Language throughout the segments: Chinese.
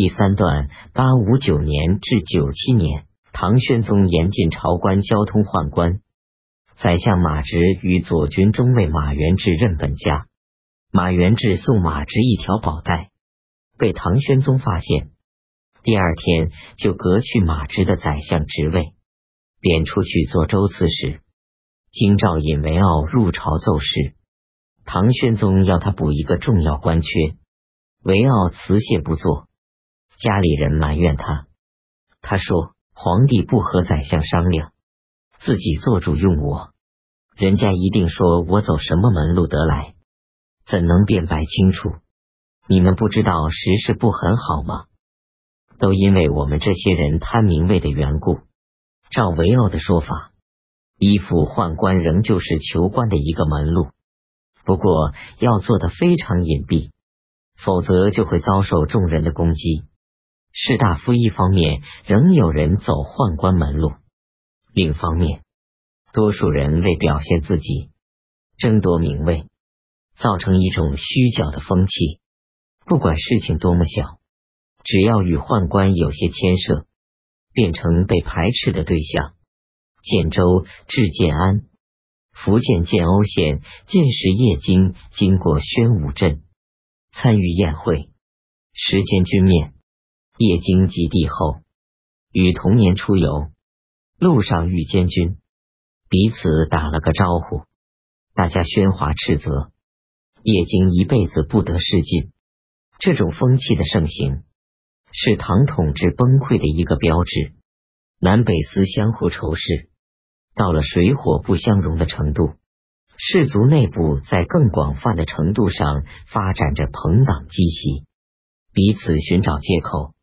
第三段，八五九年至九七年，唐宣宗严禁朝官交通宦官。宰相马直与左军中尉马元志任本家，马元志送马直一条宝带，被唐宣宗发现。第二天就革去马直的宰相职位，贬出去做州刺史。京兆尹韦傲入朝奏事，唐宣宗要他补一个重要官缺，韦傲辞谢不做。家里人埋怨他，他说：“皇帝不和宰相商量，自己做主用我，人家一定说我走什么门路得来，怎能辩白清楚？你们不知道时事不很好吗？都因为我们这些人贪名位的缘故。照维奥的说法，依附宦官仍旧是求官的一个门路，不过要做的非常隐蔽，否则就会遭受众人的攻击。”士大夫一方面仍有人走宦官门路，另一方面，多数人为表现自己，争夺名位，造成一种虚假的风气。不管事情多么小，只要与宦官有些牵涉，变成被排斥的对象。建州至建安，福建建瓯县进士叶京经过宣武镇，参与宴会，时间均面。叶京及帝后，与同年出游，路上遇监军，彼此打了个招呼，大家喧哗斥责。叶京一辈子不得仕进，这种风气的盛行，是唐统治崩溃的一个标志。南北司相互仇视，到了水火不相容的程度，士族内部在更广泛的程度上发展着朋党积习，彼此寻找借口。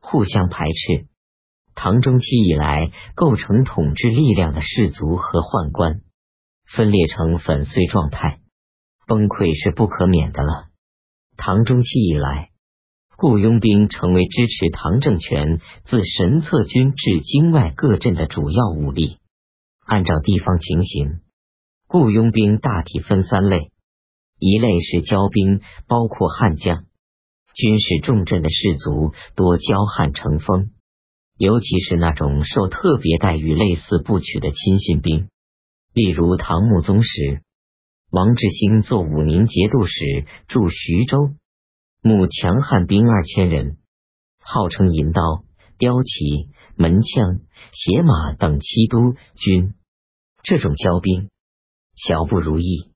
互相排斥。唐中期以来，构成统治力量的士族和宦官分裂成粉碎状态，崩溃是不可免的了。唐中期以来，雇佣兵成为支持唐政权自神策军至京外各镇的主要武力。按照地方情形，雇佣兵大体分三类：一类是骄兵，包括悍将。军事重镇的士族多骄悍成风，尤其是那种受特别待遇、类似部曲的亲信兵。例如唐穆宗时，王志兴做武宁节度使驻徐州，募强悍兵二千人，号称银刀、雕旗、门枪、鞋马等七都军。这种骄兵，小不如意，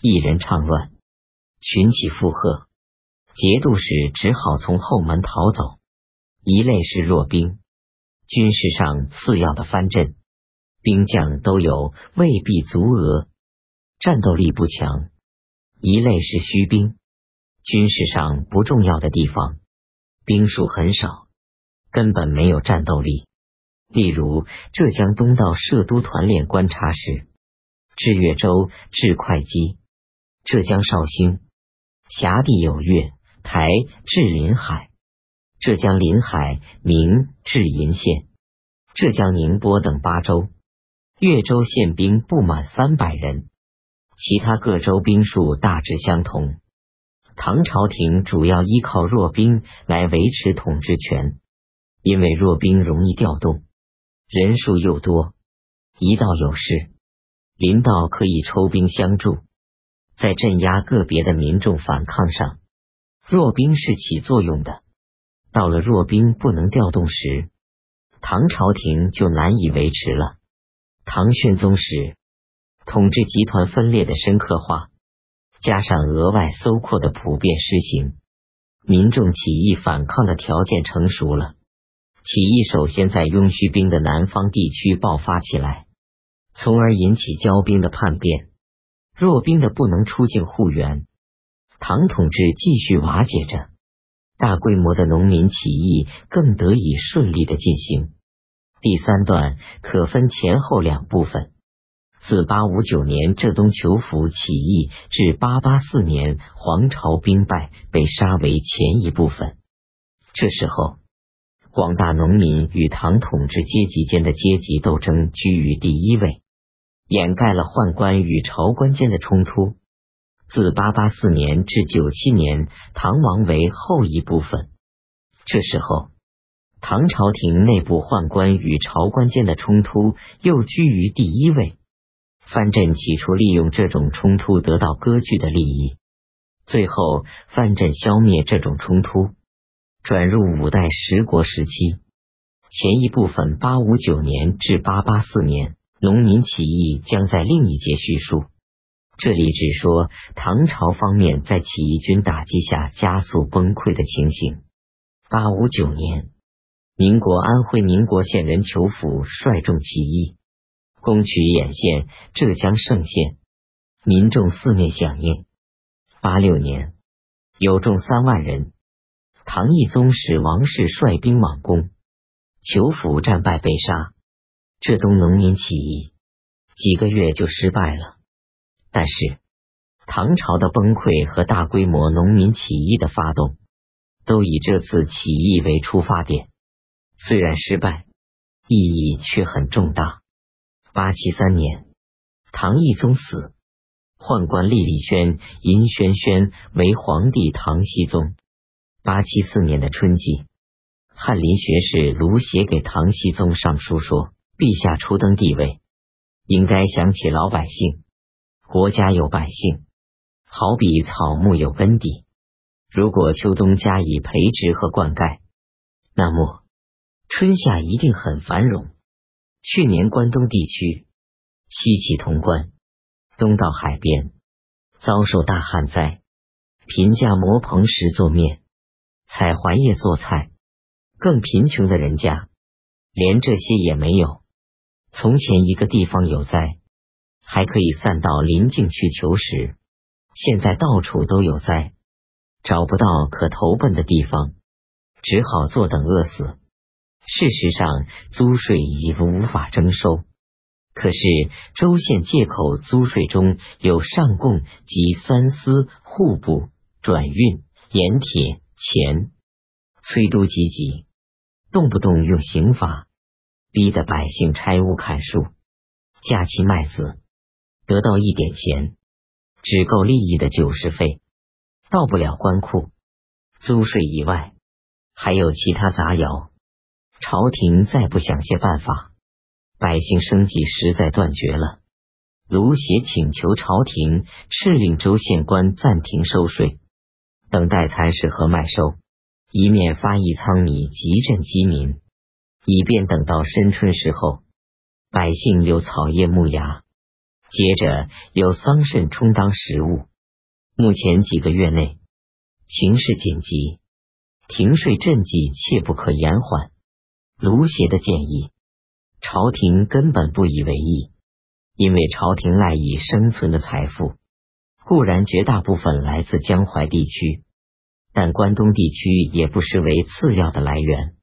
一人唱乱，群起附和。节度使只好从后门逃走。一类是弱兵，军事上次要的藩镇，兵将都有，未必足额，战斗力不强。一类是虚兵，军事上不重要的地方，兵数很少，根本没有战斗力。例如浙江东道设都团练观察使，至越州至会稽，浙江绍兴辖地有越。台至临海，浙江临海明至鄞县，浙江宁波等八州，越州宪兵不满三百人，其他各州兵数大致相同。唐朝廷主要依靠弱兵来维持统治权，因为弱兵容易调动，人数又多，一到有事，临道可以抽兵相助，在镇压个别的民众反抗上。弱兵是起作用的，到了弱兵不能调动时，唐朝廷就难以维持了。唐玄宗时，统治集团分裂的深刻化，加上额外搜括的普遍施行，民众起义反抗的条件成熟了。起义首先在雍绪兵的南方地区爆发起来，从而引起骄兵的叛变，弱兵的不能出境护援。唐统治继续瓦解着，大规模的农民起义更得以顺利的进行。第三段可分前后两部分，自八五九年浙东求府起义至八八四年黄巢兵败被杀为前一部分。这时候，广大农民与唐统治阶级间的阶级斗争居于第一位，掩盖了宦官与朝官间的冲突。自八八四年至九七年，唐王为后一部分。这时候，唐朝廷内部宦官与朝官间的冲突又居于第一位。藩镇起初利用这种冲突得到割据的利益，最后藩镇消灭这种冲突，转入五代十国时期。前一部分八五九年至八八四年农民起义将在另一节叙述。这里只说唐朝方面在起义军打击下加速崩溃的情形。八五九年，宁国安徽宁国县人裘府率众起义。攻取兖县、浙江盛县，民众四面响应。八六年，有众三万人，唐懿宗使王氏率兵往攻，裘府战败被杀。浙东农民起义几个月就失败了。但是，唐朝的崩溃和大规模农民起义的发动，都以这次起义为出发点。虽然失败，意义却很重大。八七三年，唐懿宗死，宦官厉立轩、尹轩轩为皇帝唐僖宗。八七四年的春季，翰林学士卢写给唐僖宗上书说：“陛下初登帝位，应该想起老百姓。国家有百姓，好比草木有根底。如果秋冬加以培植和灌溉，那么春夏一定很繁荣。”去年关东地区西起潼关，东到海边，遭受大旱灾，贫家磨棚石做面，采槐叶做菜。更贫穷的人家连这些也没有。从前一个地方有灾，还可以散到邻近去求食，现在到处都有灾，找不到可投奔的地方，只好坐等饿死。事实上，租税已无法征收。可是州县借口租税中有上贡及三司、户部、转运、盐铁、钱，催督积极，动不动用刑法，逼得百姓拆屋砍树，架起麦子，得到一点钱，只够利益的酒食费，到不了官库。租税以外，还有其他杂徭。朝廷再不想些办法，百姓生计实在断绝了。卢协请求朝廷敕令州县官暂停收税，等待蚕食和麦收，一面发一仓米急赈饥民，以便等到深春时候，百姓有草叶木芽，接着有桑葚充当食物。目前几个月内形势紧急，停税赈济切不可延缓。卢协的建议，朝廷根本不以为意，因为朝廷赖以生存的财富固然绝大部分来自江淮地区，但关东地区也不失为次要的来源。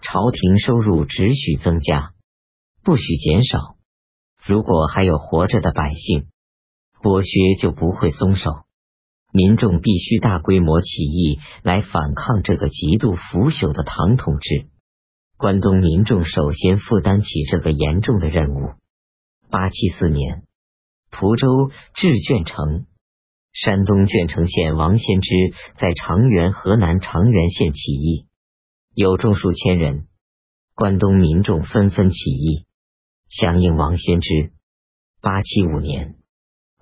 朝廷收入只许增加，不许减少。如果还有活着的百姓，剥削就不会松手。民众必须大规模起义来反抗这个极度腐朽的唐统治。关东民众首先负担起这个严重的任务。八七四年，蒲州至鄄城，山东鄄城县王先之在长垣河南长垣县起义，有众数千人。关东民众纷纷起义，响应王先之。八七五年，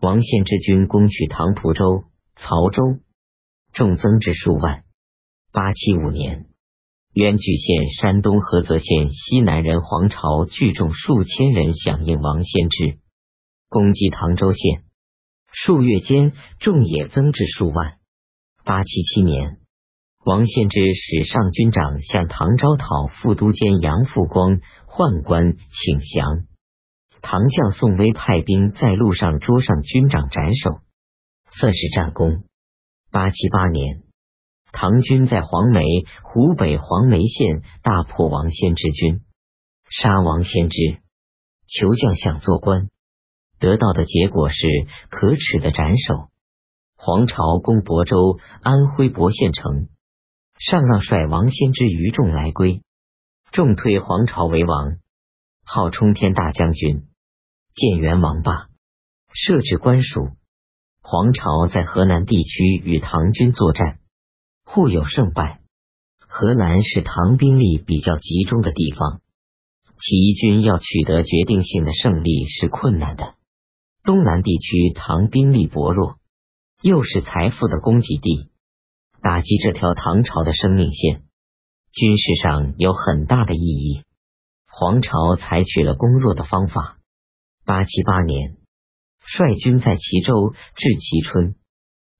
王献之军攻取唐蒲州、曹州，众增至数万。八七五年。渊巨县山东菏泽县西南人黄巢聚众数千人响应王先之，攻击唐州县。数月间，众也增至数万。八七七年，王献之使上军长向唐招讨副都监杨复光宦官请降。唐将宋威派兵在路上捉上军长斩首，算是战功。八七八年。唐军在黄梅（湖北黄梅县）大破王先之军，杀王先之，求将想做官，得到的结果是可耻的斩首。黄巢攻亳州（安徽亳县城），上让率王先之余众来归，众推黄巢为王，号冲天大将军，建元王霸，设置官署。黄巢在河南地区与唐军作战。互有胜败，河南是唐兵力比较集中的地方，起义军要取得决定性的胜利是困难的。东南地区唐兵力薄弱，又是财富的供给地，打击这条唐朝的生命线，军事上有很大的意义。黄巢采取了攻弱的方法。八七八年，率军在齐州至蕲春。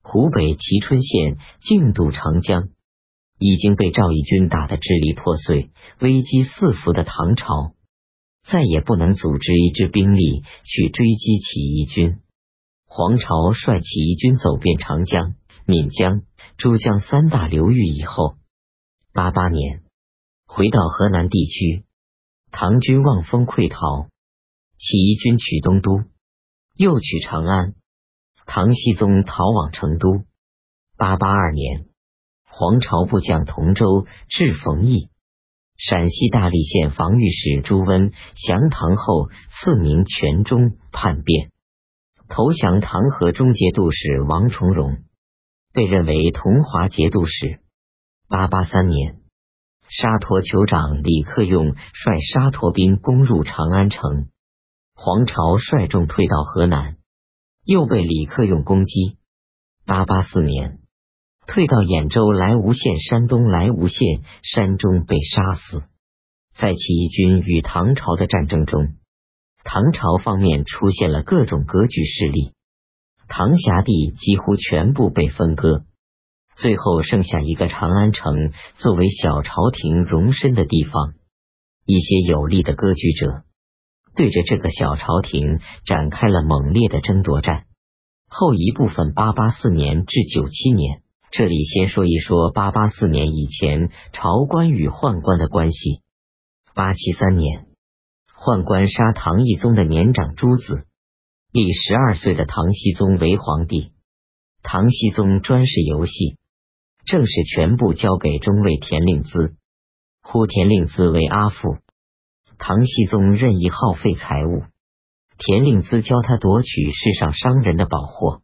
湖北蕲春县境渡长江，已经被赵义军打得支离破碎、危机四伏的唐朝，再也不能组织一支兵力去追击起义军。黄巢率起义军走遍长江、闽江、珠江三大流域以后，八八年回到河南地区，唐军望风溃逃，起义军取东都，又取长安。唐僖宗逃往成都。八八二年，黄巢部将同州至冯异，陕西大荔县防御使朱温降唐后，赐名全忠，叛变投降唐河中节度使王重荣，被认为同华节度使。八八三年，沙陀酋长李克用率沙陀兵攻入长安城，黄巢率众退到河南。又被李克用攻击。八八四年，退到兖州莱芜县山东莱芜县山中被杀死。在起义军与唐朝的战争中，唐朝方面出现了各种割据势力，唐辖地几乎全部被分割，最后剩下一个长安城作为小朝廷容身的地方。一些有力的割据者。对着这个小朝廷展开了猛烈的争夺战。后一部分，八八四年至九七年，这里先说一说八八四年以前朝官与宦官的关系。八七三年，宦官杀唐懿宗的年长诸子，立十二岁的唐僖宗为皇帝。唐僖宗专事游戏，政事全部交给中尉田令孜，呼田令孜为阿父。唐僖宗任意耗费财物，田令孜教他夺取世上商人的宝货，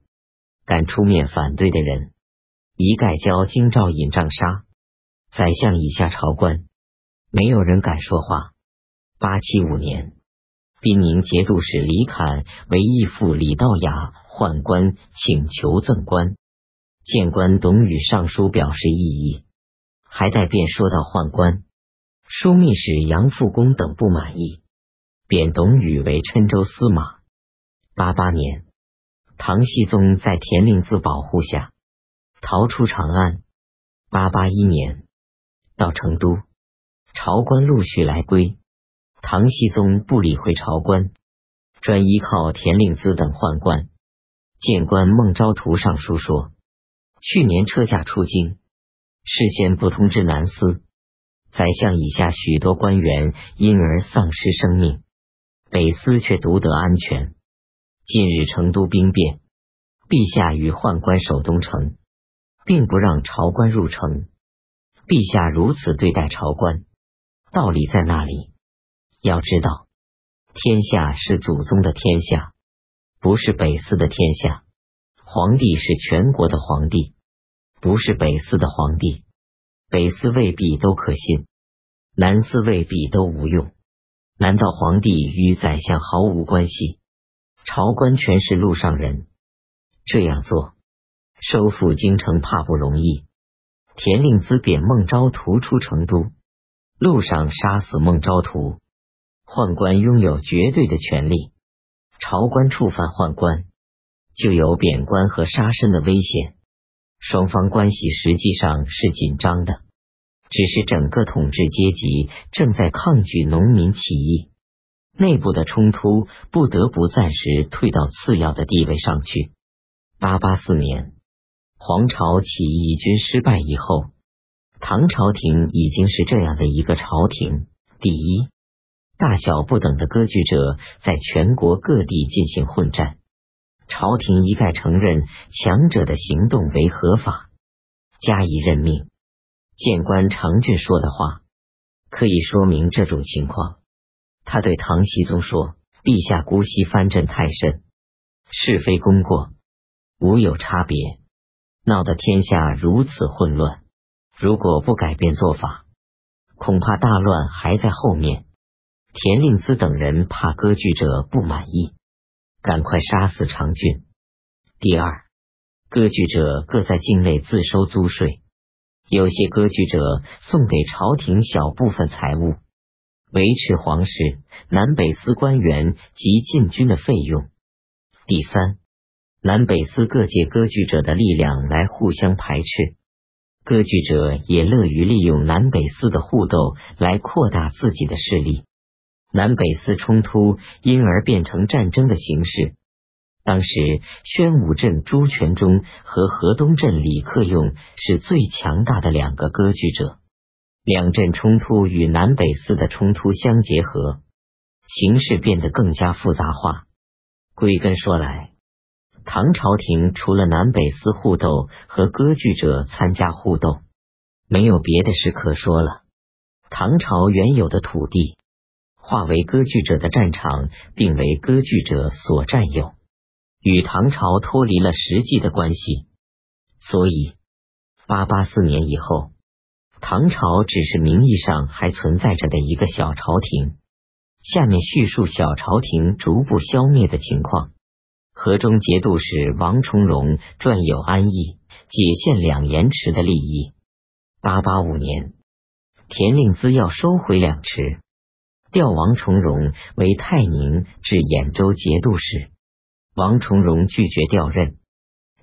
敢出面反对的人，一概交京兆尹杖杀。宰相以下朝官，没有人敢说话。八七五年，兵宁节度使李侃为义父李道雅宦官，请求赠官。谏官董宇上书表示异议，还带便说到宦官。枢密使杨复恭等不满意，贬董宇为郴州司马。八八年，唐僖宗在田令孜保护下逃出长安。八八一年，到成都，朝官陆续来归，唐僖宗不理会朝官，专依靠田令孜等宦官。谏官孟昭图上书说，去年车驾出京，事先不通知南司。宰相以下许多官员因而丧失生命，北司却独得安全。近日成都兵变，陛下与宦官守东城，并不让朝官入城。陛下如此对待朝官，道理在那里？要知道，天下是祖宗的天下，不是北司的天下。皇帝是全国的皇帝，不是北司的皇帝。北司未必都可信，南司未必都无用。难道皇帝与宰相毫无关系？朝官全是路上人，这样做收复京城怕不容易。田令孜贬孟昭图出成都，路上杀死孟昭图，宦官拥有绝对的权利。朝官触犯宦官，就有贬官和杀身的危险。双方关系实际上是紧张的，只是整个统治阶级正在抗拒农民起义，内部的冲突不得不暂时退到次要的地位上去。八八四年，黄巢起义军失败以后，唐朝廷已经是这样的一个朝廷：第一，大小不等的割据者在全国各地进行混战。朝廷一概承认强者的行动为合法，加以任命。谏官常俊说的话可以说明这种情况。他对唐僖宗说：“陛下姑息藩镇太甚，是非功过无有差别，闹得天下如此混乱。如果不改变做法，恐怕大乱还在后面。田令孜等人怕割据者不满意，赶快杀死长俊。第二，割据者各在境内自收租税，有些割据者送给朝廷小部分财物，维持皇室、南北司官员及禁军的费用。第三，南北司各界割据者的力量来互相排斥，割据者也乐于利用南北司的互斗来扩大自己的势力。南北司冲突因而变成战争的形式。当时，宣武镇朱全忠和河东镇李克用是最强大的两个割据者。两镇冲突与南北司的冲突相结合，形势变得更加复杂化。归根说来，唐朝廷除了南北司互斗和割据者参加互斗，没有别的事可说了。唐朝原有的土地。化为割据者的战场，并为割据者所占有，与唐朝脱离了实际的关系。所以，八八四年以后，唐朝只是名义上还存在着的一个小朝廷。下面叙述小朝廷逐步消灭的情况。河中节度使王重荣撰有安邑、解县两盐池的利益。八八五年，田令孜要收回两池。调王重荣为泰宁至兖州节度使，王重荣拒绝调任。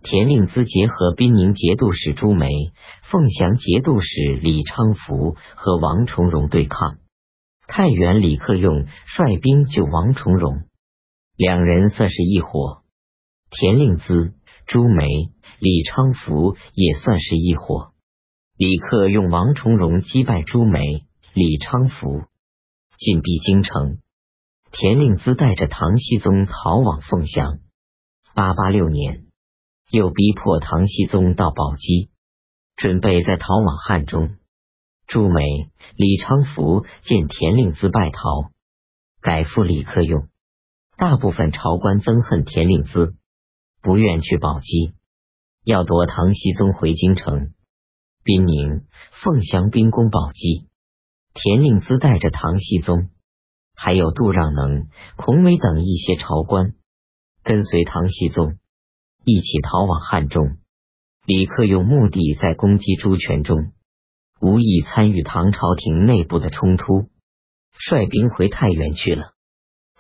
田令孜结合滨宁节度使朱梅、凤翔节度使李昌福和王重荣对抗。太原李克用率兵救王重荣，两人算是一伙。田令孜、朱梅、李昌福也算是一伙。李克用、王重荣击败朱梅、李昌福。进逼京城，田令孜带着唐僖宗逃往凤翔。八八六年，又逼迫唐僖宗到宝鸡，准备再逃往汉中。朱美、李昌福见田令孜败逃，改赴李克用。大部分朝官憎恨田令孜，不愿去宝鸡，要夺唐僖宗回京城。滨宁、凤翔兵攻宝鸡。田令孜带着唐僖宗，还有杜让能、孔伟等一些朝官，跟随唐僖宗一起逃往汉中。李克用目的在攻击朱全忠，无意参与唐朝廷内部的冲突，率兵回太原去了。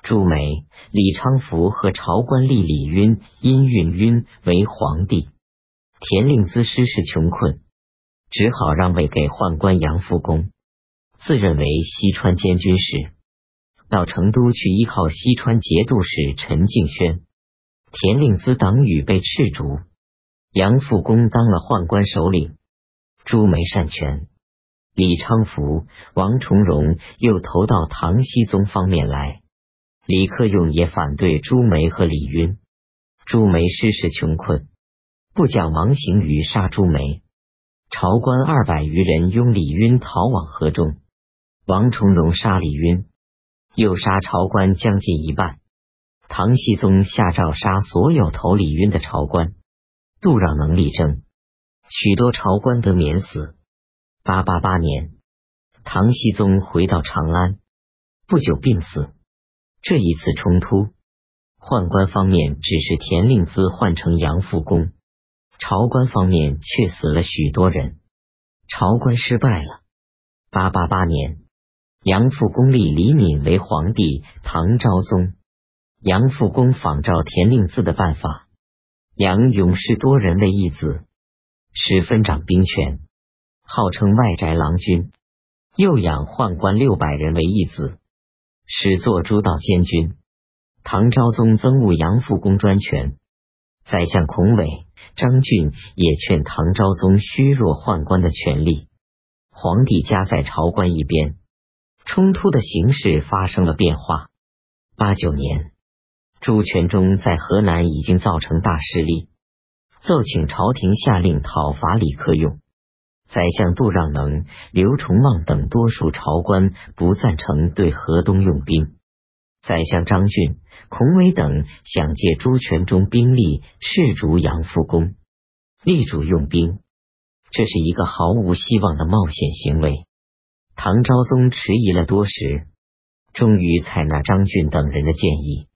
朱美、李昌福和朝官立李晕、殷运晕为皇帝。田令孜失势穷困，只好让位给宦官杨复恭。自认为西川监军时，到成都去依靠西川节度使陈敬轩。田令孜党羽被斥逐，杨复恭当了宦官首领。朱梅擅权，李昌福、王重荣又投到唐僖宗方面来。李克用也反对朱梅和李晕。朱梅失势穷困，部将王行于杀朱梅，朝官二百余人拥李晕逃往河中。王重荣杀李晕，又杀朝官将近一半。唐僖宗下诏杀所有投李晕的朝官。杜让能力争，许多朝官得免死。八八八年，唐僖宗回到长安，不久病死。这一次冲突，宦官方面只是田令孜换成杨复恭，朝官方面却死了许多人，朝官失败了。八八八年。杨复恭立李敏为皇帝，唐昭宗。杨复恭仿照田令孜的办法，杨勇士多人为义子，使分掌兵权，号称外宅郎君。又养宦官六百人为义子，始作诸道监军。唐昭宗憎恶杨复恭专权，宰相孔伟、张俊也劝唐昭宗削弱宦官的权力。皇帝夹在朝官一边。冲突的形势发生了变化。八九年，朱全忠在河南已经造成大势力，奏请朝廷下令讨伐李克用。宰相杜让能、刘崇望等多数朝官不赞成对河东用兵。宰相张俊、孔伟等想借朱全忠兵力斥逐杨复恭，力主用兵。这是一个毫无希望的冒险行为。唐昭宗迟疑了多时，终于采纳张俊等人的建议，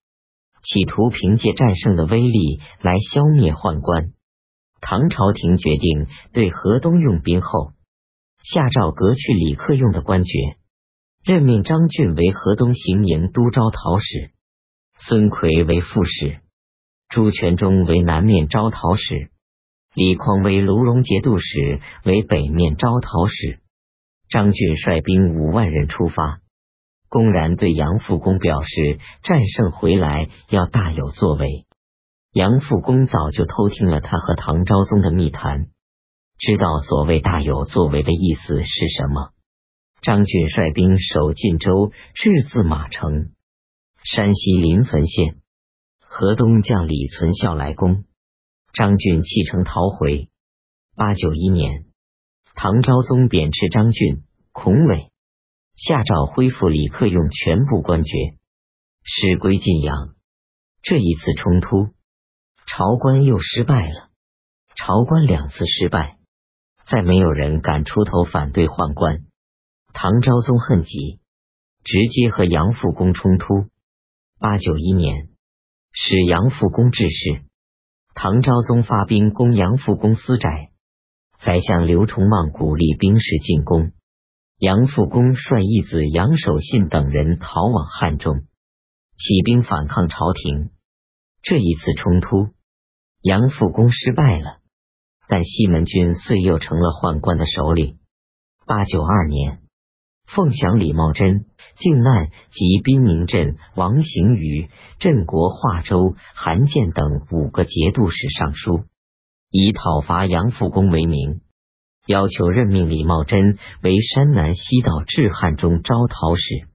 企图凭借战胜的威力来消灭宦官。唐朝廷决定对河东用兵后，下诏革去李克用的官爵，任命张俊为河东行营都招讨使，孙奎为副使，朱全忠为南面招讨使。李匡为卢龙节度使，为北面招讨使。张俊率兵五万人出发，公然对杨复恭表示战胜回来要大有作为。杨复恭早就偷听了他和唐昭宗的密谈，知道所谓大有作为的意思是什么。张俊率兵守晋州，至自马城，山西临汾县。河东将李存孝来攻。张俊弃城逃回。八九一年，唐昭宗贬斥张俊、孔伟，下诏恢复李克用全部官爵，使归晋阳。这一次冲突，朝官又失败了。朝官两次失败，再没有人敢出头反对宦官。唐昭宗恨极，直接和杨复恭冲突。八九一年，使杨复恭致仕。唐昭宗发兵攻杨复恭私宅，宰相刘崇茂鼓励兵士进攻。杨复恭率义子杨守信等人逃往汉中，起兵反抗朝廷。这一次冲突，杨复恭失败了，但西门军遂又成了宦官的首领。八九二年。凤翔李茂贞、靖难及滨宁镇王行于、镇国华州韩建等五个节度使上书，以讨伐杨复恭为名，要求任命李茂贞为山南西道治汉中招讨使。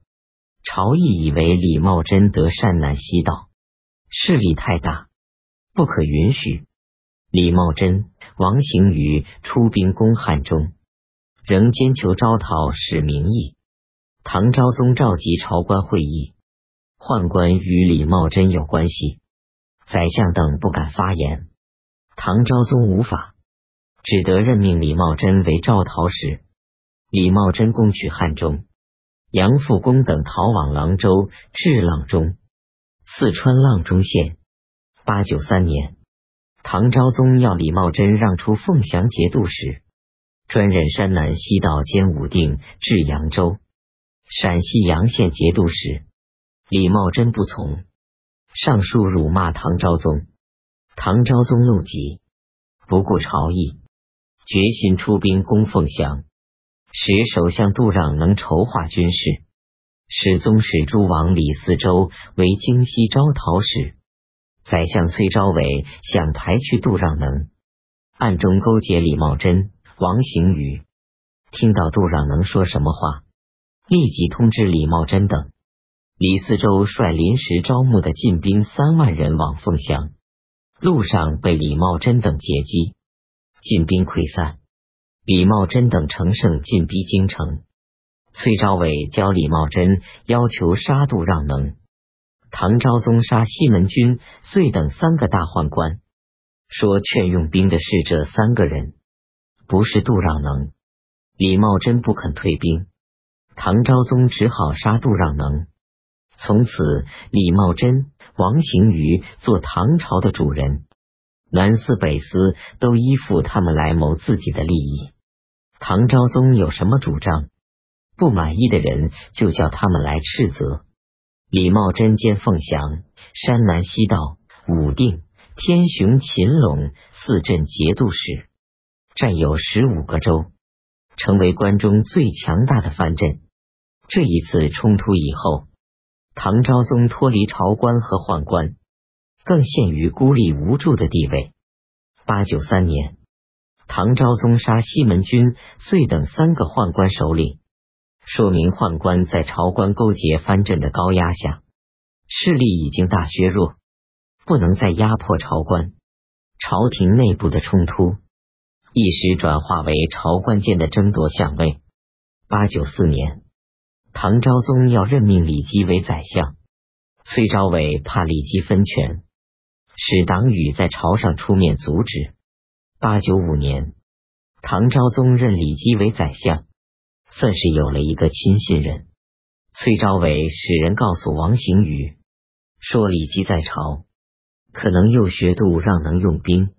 朝议以为李茂贞得山南西道势力太大，不可允许。李茂贞、王行于出兵攻汉中。仍坚求招讨使名义。唐昭宗召集朝官会议，宦官与李茂贞有关系，宰相等不敢发言。唐昭宗无法，只得任命李茂贞为赵陶使。李茂贞攻取汉中，杨复恭等逃往郎州至阆中，四川阆中县。八九三年，唐昭宗要李茂贞让出凤翔节度使。专任山南西道兼武定至扬州、陕西洋县节度使。李茂贞不从，上书辱骂唐昭宗。唐昭宗怒极，不顾朝议，决心出兵攻凤翔，使首相杜让能筹划军事，使宗室诸王李嗣周为京西招讨使。宰相崔昭伟想排去杜让能，暗中勾结李茂贞。王行瑜听到杜让能说什么话，立即通知李茂贞等。李嗣周率临时招募的禁兵三万人往凤翔，路上被李茂贞等截击，晋兵溃散。李茂贞等乘胜进逼京城，崔昭伟教李茂贞要求杀杜让能。唐昭宗杀西门君、遂等三个大宦官，说劝用兵的是这三个人。不是杜让能，李茂贞不肯退兵，唐昭宗只好杀杜让能。从此，李茂贞、王行于做唐朝的主人，南司北司都依附他们来谋自己的利益。唐昭宗有什么主张，不满意的人就叫他们来斥责。李茂贞兼凤翔、山南西道、武定、天雄、秦陇四镇节度使。占有十五个州，成为关中最强大的藩镇。这一次冲突以后，唐昭宗脱离朝官和宦官，更陷于孤立无助的地位。八九三年，唐昭宗杀西门君、遂等三个宦官首领，说明宦官在朝官勾结藩镇的高压下，势力已经大削弱，不能再压迫朝官。朝廷内部的冲突。一时转化为朝官间的争夺相位。八九四年，唐昭宗要任命李基为宰相，崔昭伟怕李基分权，使党羽在朝上出面阻止。八九五年，唐昭宗任李基为宰相，算是有了一个亲信人。崔昭伟使人告诉王行宇，说李基在朝，可能又学度让能用兵。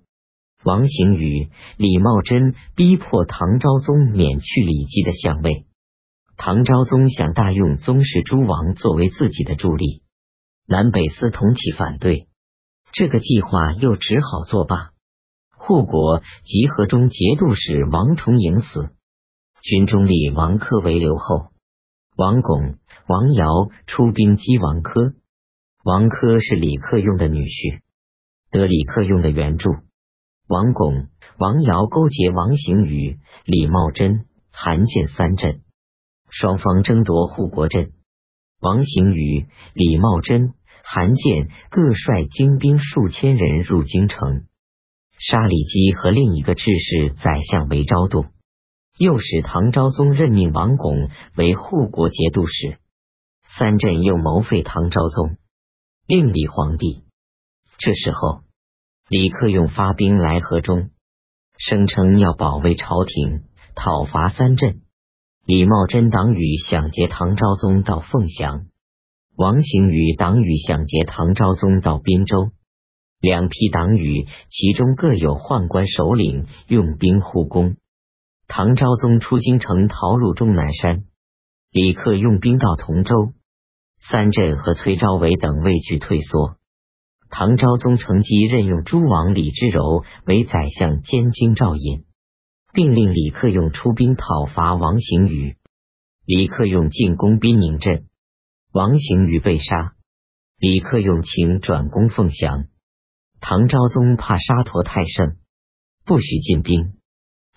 王行宇、李茂贞逼迫唐昭宗免去李基的相位。唐昭宗想大用宗室诸王作为自己的助力，南北司同起反对，这个计划又只好作罢。护国集合中节度使王崇迎死，军中立王珂为留后。王巩、王瑶出兵击王珂。王珂是李克用的女婿，得李克用的援助。王巩、王瑶勾结王行宇、李茂贞、韩建三镇，双方争夺护国镇。王行宇、李茂贞、韩建各率精兵数千人入京城，杀李基和另一个志士宰相韦昭度。又使唐昭宗任命王巩为护国节度使，三镇又谋废唐昭宗，另立皇帝。这时候，李克用发兵来河中，声称要保卫朝廷，讨伐三镇。李茂贞党羽想劫唐昭宗到凤翔，王行宇党羽想劫唐昭宗到滨州。两批党羽其中各有宦官首领，用兵护攻。唐昭宗出京城，逃入终南山。李克用兵到同州，三镇和崔昭伟等畏惧退缩。唐昭宗乘机任用诸王李之柔为宰相兼京兆尹，并令李克用出兵讨伐王行宇。李克用进攻滨宁镇，王行于被杀。李克用请转攻凤翔，唐昭宗怕沙陀太盛，不许进兵。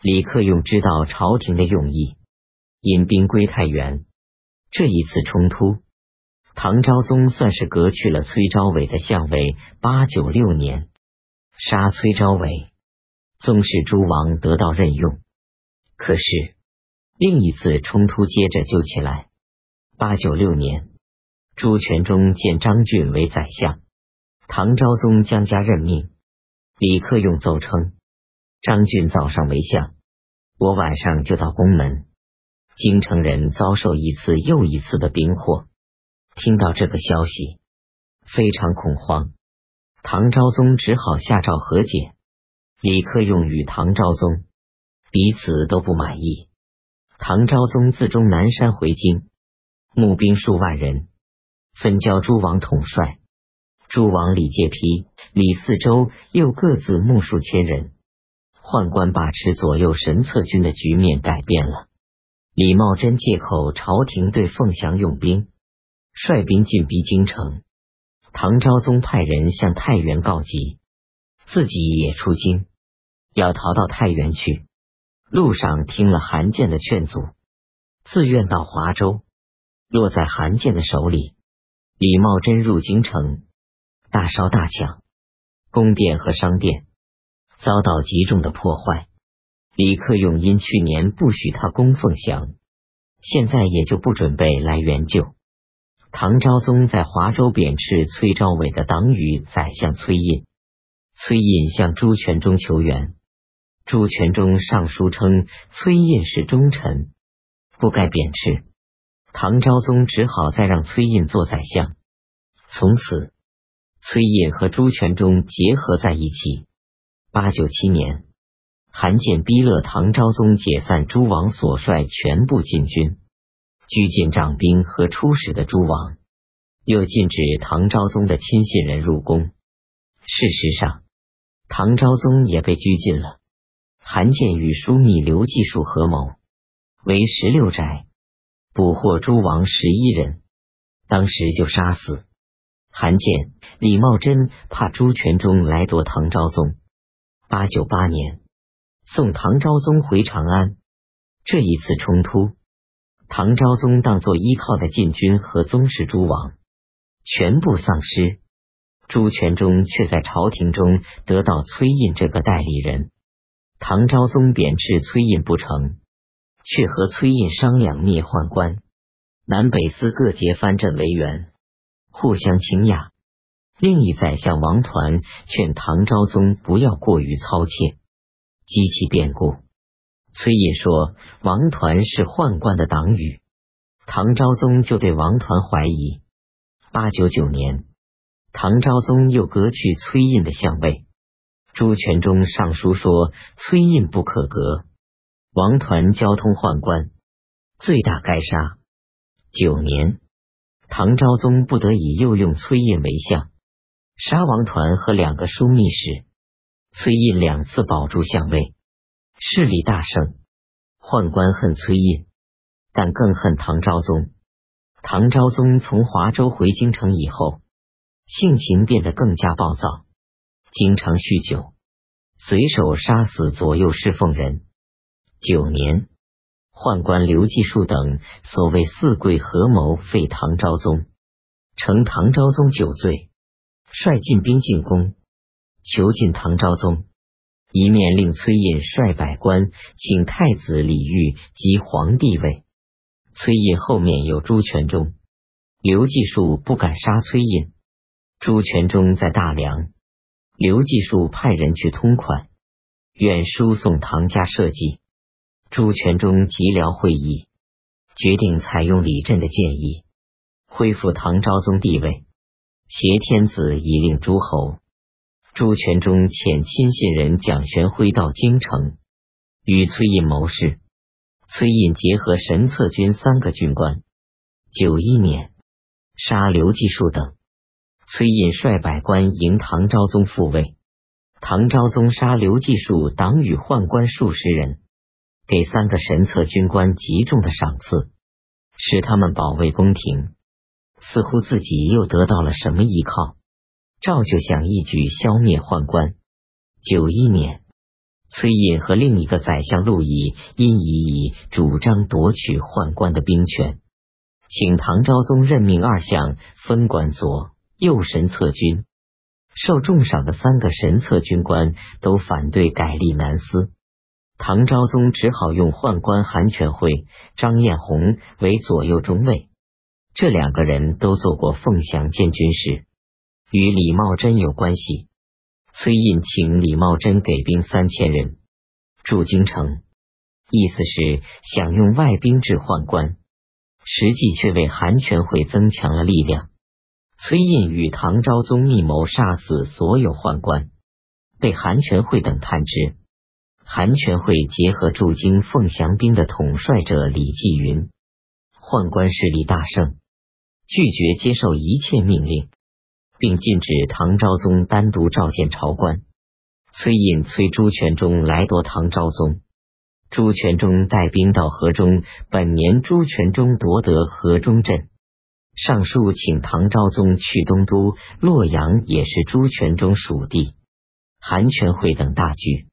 李克用知道朝廷的用意，引兵归太原。这一次冲突，唐昭宗算是革去了崔昭伟的相位。八九六年，杀崔昭伟，宗室诸王得到任用。可是另一次冲突接着就起来。八九六年，朱全忠见张俊为宰相，唐昭宗将加任命。李克用奏称。张俊早上为相，我晚上就到宫门。京城人遭受一次又一次的兵祸，听到这个消息，非常恐慌。唐昭宗只好下诏和解。李克用与唐昭宗彼此都不满意。唐昭宗自终南山回京，募兵数万人，分交诸王统帅。诸王李介丕、李嗣周又各自募数千人。宦官把持左右神策军的局面改变了。李茂贞借口朝廷对凤翔用兵，率兵进逼京城。唐昭宗派人向太原告急，自己也出京，要逃到太原去。路上听了韩建的劝阻，自愿到华州，落在韩建的手里。李茂贞入京城，大烧大抢，宫殿和商店。遭到极重的破坏。李克用因去年不许他攻凤翔，现在也就不准备来援救。唐昭宗在华州贬斥崔昭伟的党羽宰相崔胤，崔胤向朱全忠求援。朱全忠上书称崔胤是忠臣，不该贬斥。唐昭宗只好再让崔胤做宰相。从此，崔胤和朱全忠结合在一起。八九七年，韩建逼勒唐昭宗解散诸王所率全部禁军，拘禁长兵和出使的诸王，又禁止唐昭宗的亲信人入宫。事实上，唐昭宗也被拘禁了。韩建与枢密刘继树合谋，为十六宅，捕获诸王十一人，当时就杀死。韩建、李茂贞怕朱全忠来夺唐昭宗。八九八年，送唐昭宗回长安。这一次冲突，唐昭宗当做依靠的禁军和宗室诸王全部丧失，朱全忠却在朝廷中得到崔胤这个代理人。唐昭宗贬斥崔胤不成，却和崔胤商量灭宦官，南北司各节藩镇为援，互相倾轧。另一宰相王团劝唐昭宗不要过于操切，激起变故。崔胤说王团是宦官的党羽，唐昭宗就对王团怀疑。八九九年，唐昭宗又革去崔胤的相位。朱全忠上书说崔胤不可革，王团交通宦官，罪大该杀。九年，唐昭宗不得已又用崔胤为相，杀王团和两个枢密使。崔胤两次保住相位，势力大盛。宦官恨崔胤，但更恨唐昭宗。唐昭宗从华州回京城以后，性情变得更加暴躁，经常酗酒，随手杀死左右侍奉人。九年，宦官刘继树等所谓四贵合谋废唐昭宗，称唐昭宗酒醉，率进兵进宫，囚禁唐昭宗。一面令崔胤率百官请太子李煜即皇帝位。崔胤后面有朱全忠，刘继树不敢杀崔胤。朱全忠在大梁，刘继树派人去通款，愿输送唐家社稷。朱全忠急聊会议，决定采用李振的建议，恢复唐昭宗地位，挟天子以令诸侯。朱全忠遣亲信人蒋玄辉到京城，与崔胤谋事。崔胤结合神策军三个军官，九一年杀刘继树等。崔胤率百官迎唐昭宗复位，唐昭宗杀刘继树党羽宦官数十人，给三个神策军官极重的赏赐，使他们保卫宫廷，似乎自己又得到了什么依靠。赵就想一举消灭宦官。九一年。崔胤和另一个宰相陆乙因以以主张夺取宦官的兵权，请唐昭宗任命二相分管左右神策军。受重赏的三个神策军官都反对改立南司，唐昭宗只好用宦官韩全会、张彦宏为左右中尉。这两个人都做过凤翔监军使，与李茂贞有关系。崔胤请李茂贞给兵三千人驻京城，意思是想用外兵制宦官，实际却为韩全会增强了力量。崔胤与唐昭宗密谋杀死所有宦官，被韩全会等探知。韩全会结合驻京凤翔兵的统帅者李继云，宦官势力大盛，拒绝接受一切命令。并禁止唐昭宗单独召见朝官。崔胤催朱全忠来夺唐昭宗。朱全忠带兵到河中。本年，朱全忠夺得河中镇。上书请唐昭宗去东都洛阳，也是朱全忠属地。韩全会等大举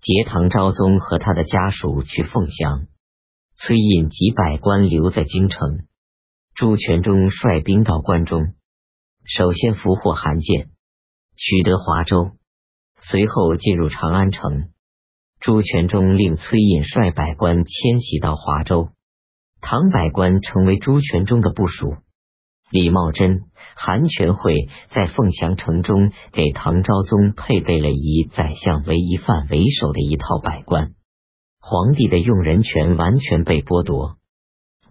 劫唐昭宗和他的家属去凤翔。崔胤及百官留在京城。朱全忠率兵到关中。首先俘获韩建，取得华州，随后进入长安城。朱全忠令崔胤率百官迁徙到华州，唐百官成为朱全忠的部属。李茂贞、韩全会在凤翔城中给唐昭宗配备了以宰相韦一范为首的一套百官，皇帝的用人权完全被剥夺。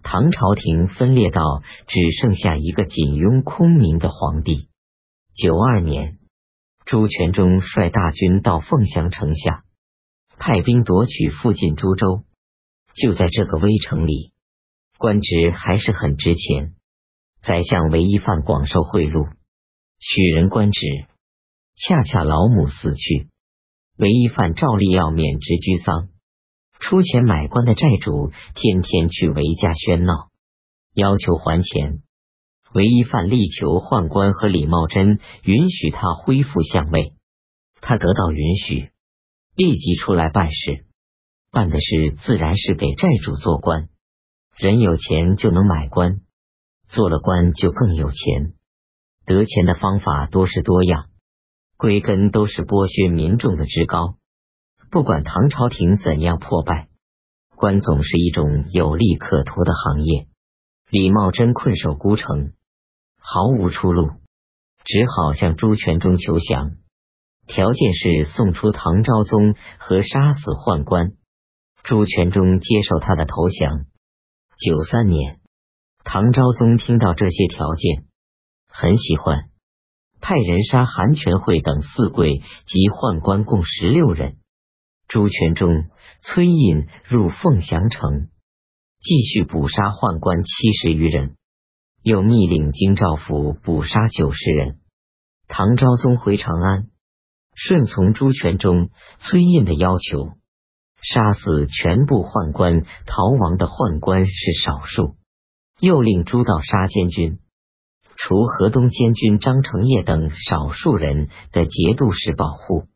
唐朝廷分裂到只剩下一个仅拥空名的皇帝。九二年，朱全忠率大军到凤翔城下，派兵夺取附近株洲。就在这个微城里，官职还是很值钱。宰相韦一范广受贿赂，许人官职。恰恰老母死去，韦一范照例要免职居丧。出钱买官的债主天天去韦家喧闹，要求还钱。韦一范力求宦官和李茂贞允许他恢复相位，他得到允许，立即出来办事。办的事自然是给债主做官。人有钱就能买官，做了官就更有钱。得钱的方法多是多样，归根都是剥削民众的职高。不管唐朝廷怎样破败，官总是一种有利可图的行业。李茂贞困守孤城，毫无出路，只好向朱全忠求降，条件是送出唐昭宗和杀死宦官。朱全忠接受他的投降。九三年，唐昭宗听到这些条件，很喜欢，派人杀韩全会等四贵及宦官共十六人。朱全忠、崔胤入凤翔城，继续捕杀宦官七十余人，又密令京兆府捕杀九十人。唐昭宗回长安，顺从朱全忠、崔胤的要求，杀死全部宦官，逃亡的宦官是少数。又令朱道杀监军，除河东监军张承业等少数人的节度使保护。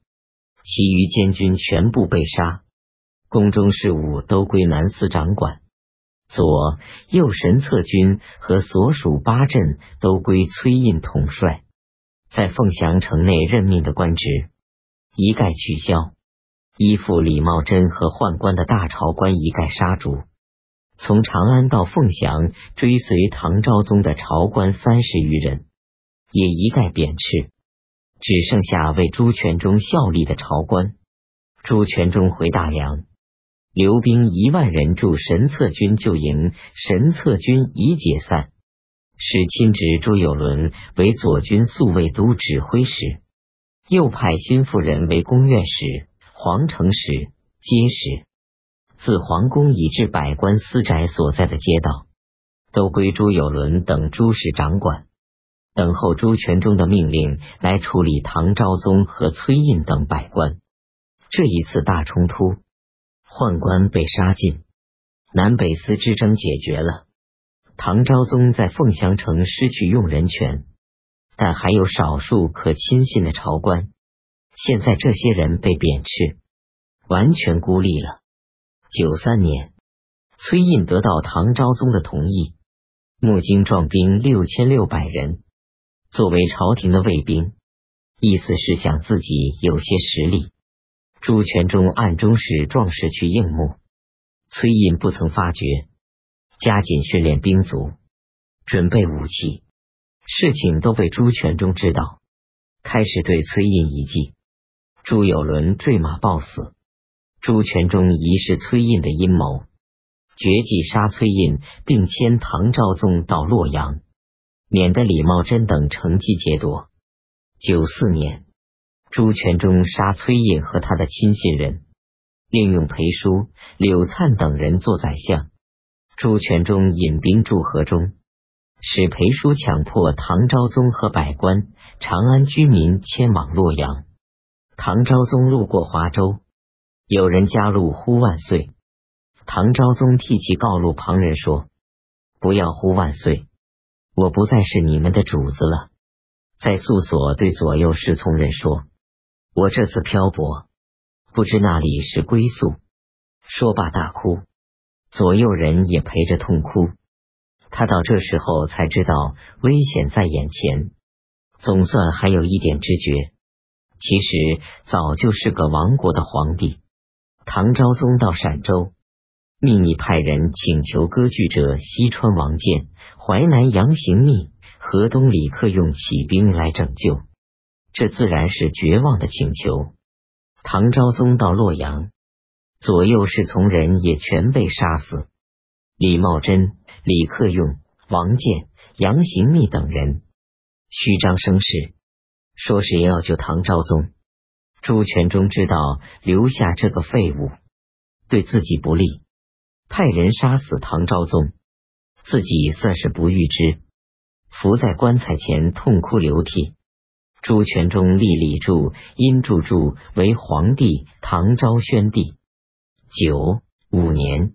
其余监军全部被杀，宫中事务都归南司掌管，左右神策军和所属八镇都归崔胤统帅。在凤翔城内任命的官职一概取消，依附李茂贞和宦官的大朝官一概杀逐。从长安到凤翔追随唐昭宗的朝官三十余人也一概贬斥。只剩下为朱全忠效力的朝官。朱全忠回大梁，留兵一万人驻神策军旧营，神策军已解散，使亲侄朱友伦为左军宿卫都指挥使，又派新妇人为宫院使、皇城使、街使。自皇宫以至百官私宅所在的街道，都归朱有伦等诸使掌管。等候朱全忠的命令来处理唐昭宗和崔胤等百官。这一次大冲突，宦官被杀尽，南北司之争解决了。唐昭宗在凤翔城失去用人权，但还有少数可亲信的朝官。现在这些人被贬斥，完全孤立了。九三年，崔胤得到唐昭宗的同意，募精壮兵六千六百人。作为朝廷的卫兵，意思是想自己有些实力。朱全忠暗中使壮士去应募，崔胤不曾发觉，加紧训练兵卒，准备武器。事情都被朱全忠知道，开始对崔胤一计。朱有伦坠马暴死，朱全忠疑是崔胤的阴谋，决计杀崔胤，并迁唐昭宗到洛阳。免得李茂贞等乘机劫夺。九四年，朱全忠杀崔胤和他的亲信人，另用裴叔、柳灿等人做宰相。朱全忠引兵驻河中，使裴叔强迫唐昭宗和百官、长安居民迁往洛阳。唐昭宗路过华州，有人加路呼万岁，唐昭宗替其告诉旁人说：“不要呼万岁。”我不再是你们的主子了，在宿所对左右侍从人说：“我这次漂泊，不知那里是归宿。”说罢大哭，左右人也陪着痛哭。他到这时候才知道危险在眼前，总算还有一点知觉。其实早就是个亡国的皇帝。唐昭宗到陕州。秘密派人请求割据者西川王建、淮南杨行密、河东李克用起兵来拯救，这自然是绝望的请求。唐昭宗到洛阳，左右侍从人也全被杀死。李茂贞、李克用、王建、杨行密等人虚张声势，说是要救唐昭宗。朱全忠知道留下这个废物对自己不利。派人杀死唐昭宗，自己算是不遇之，伏在棺材前痛哭流涕。朱全忠立李柱、殷柱柱为皇帝，唐昭宣帝。九五年，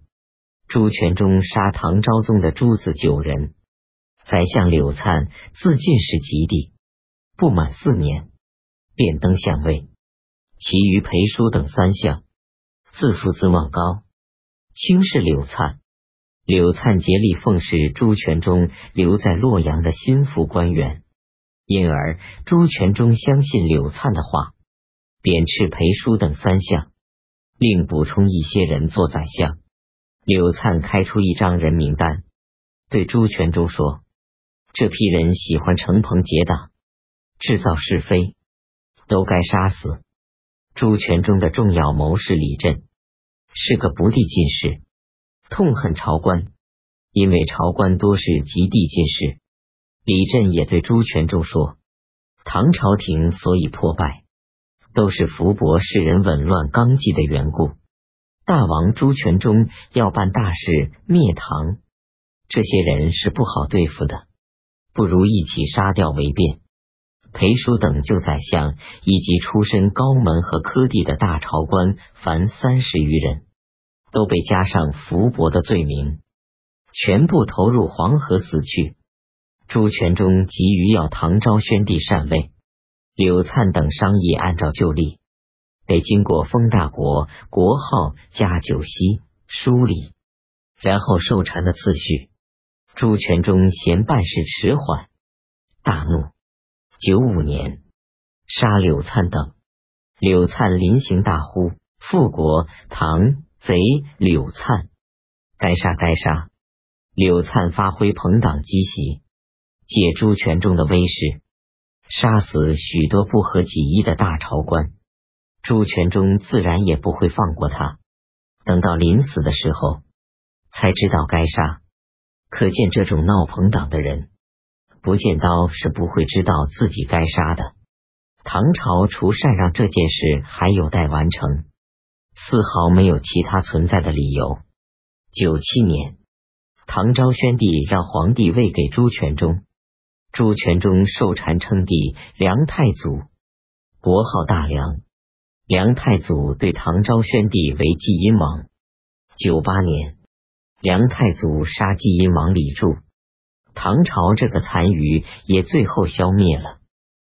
朱全忠杀唐昭宗的诸子九人，宰相柳灿自进士及第，不满四年便登相位，其余裴叔等三相自负自望高。轻视柳灿，柳灿竭力奉侍朱全忠留在洛阳的心腹官员，因而朱全忠相信柳灿的话，贬斥裴叔等三相，另补充一些人做宰相。柳灿开出一张人名单，对朱全忠说：“这批人喜欢乘朋结党，制造是非，都该杀死。”朱全忠的重要谋士李振。是个不第进士，痛恨朝官，因为朝官多是及第进士。李振也对朱全忠说：“唐朝廷所以破败，都是福伯世人紊乱纲纪的缘故。大王朱全忠要办大事灭唐，这些人是不好对付的，不如一起杀掉为便。”裴叔等旧宰相以及出身高门和科第的大朝官，凡三十余人，都被加上伏伯的罪名，全部投入黄河死去。朱全忠急于要唐昭宣帝禅位，柳灿等商议按照旧例，得经过封大国国号加九锡书礼，然后受禅的次序。朱全忠嫌办事迟缓，大怒。九五年，杀柳灿等。柳灿临行大呼：“复国！唐贼柳灿，该杀该杀！”柳灿发挥朋党积习，借朱全忠的威势，杀死许多不合己意的大朝官。朱全忠自然也不会放过他。等到临死的时候，才知道该杀。可见这种闹朋党的人。不见刀是不会知道自己该杀的。唐朝除禅让这件事还有待完成，丝毫没有其他存在的理由。九七年，唐昭宣帝让皇帝位给朱全忠，朱全忠受禅称帝，梁太祖，国号大梁。梁太祖对唐昭宣帝为继阴王。九八年，梁太祖杀继阴王李柱。唐朝这个残余也最后消灭了。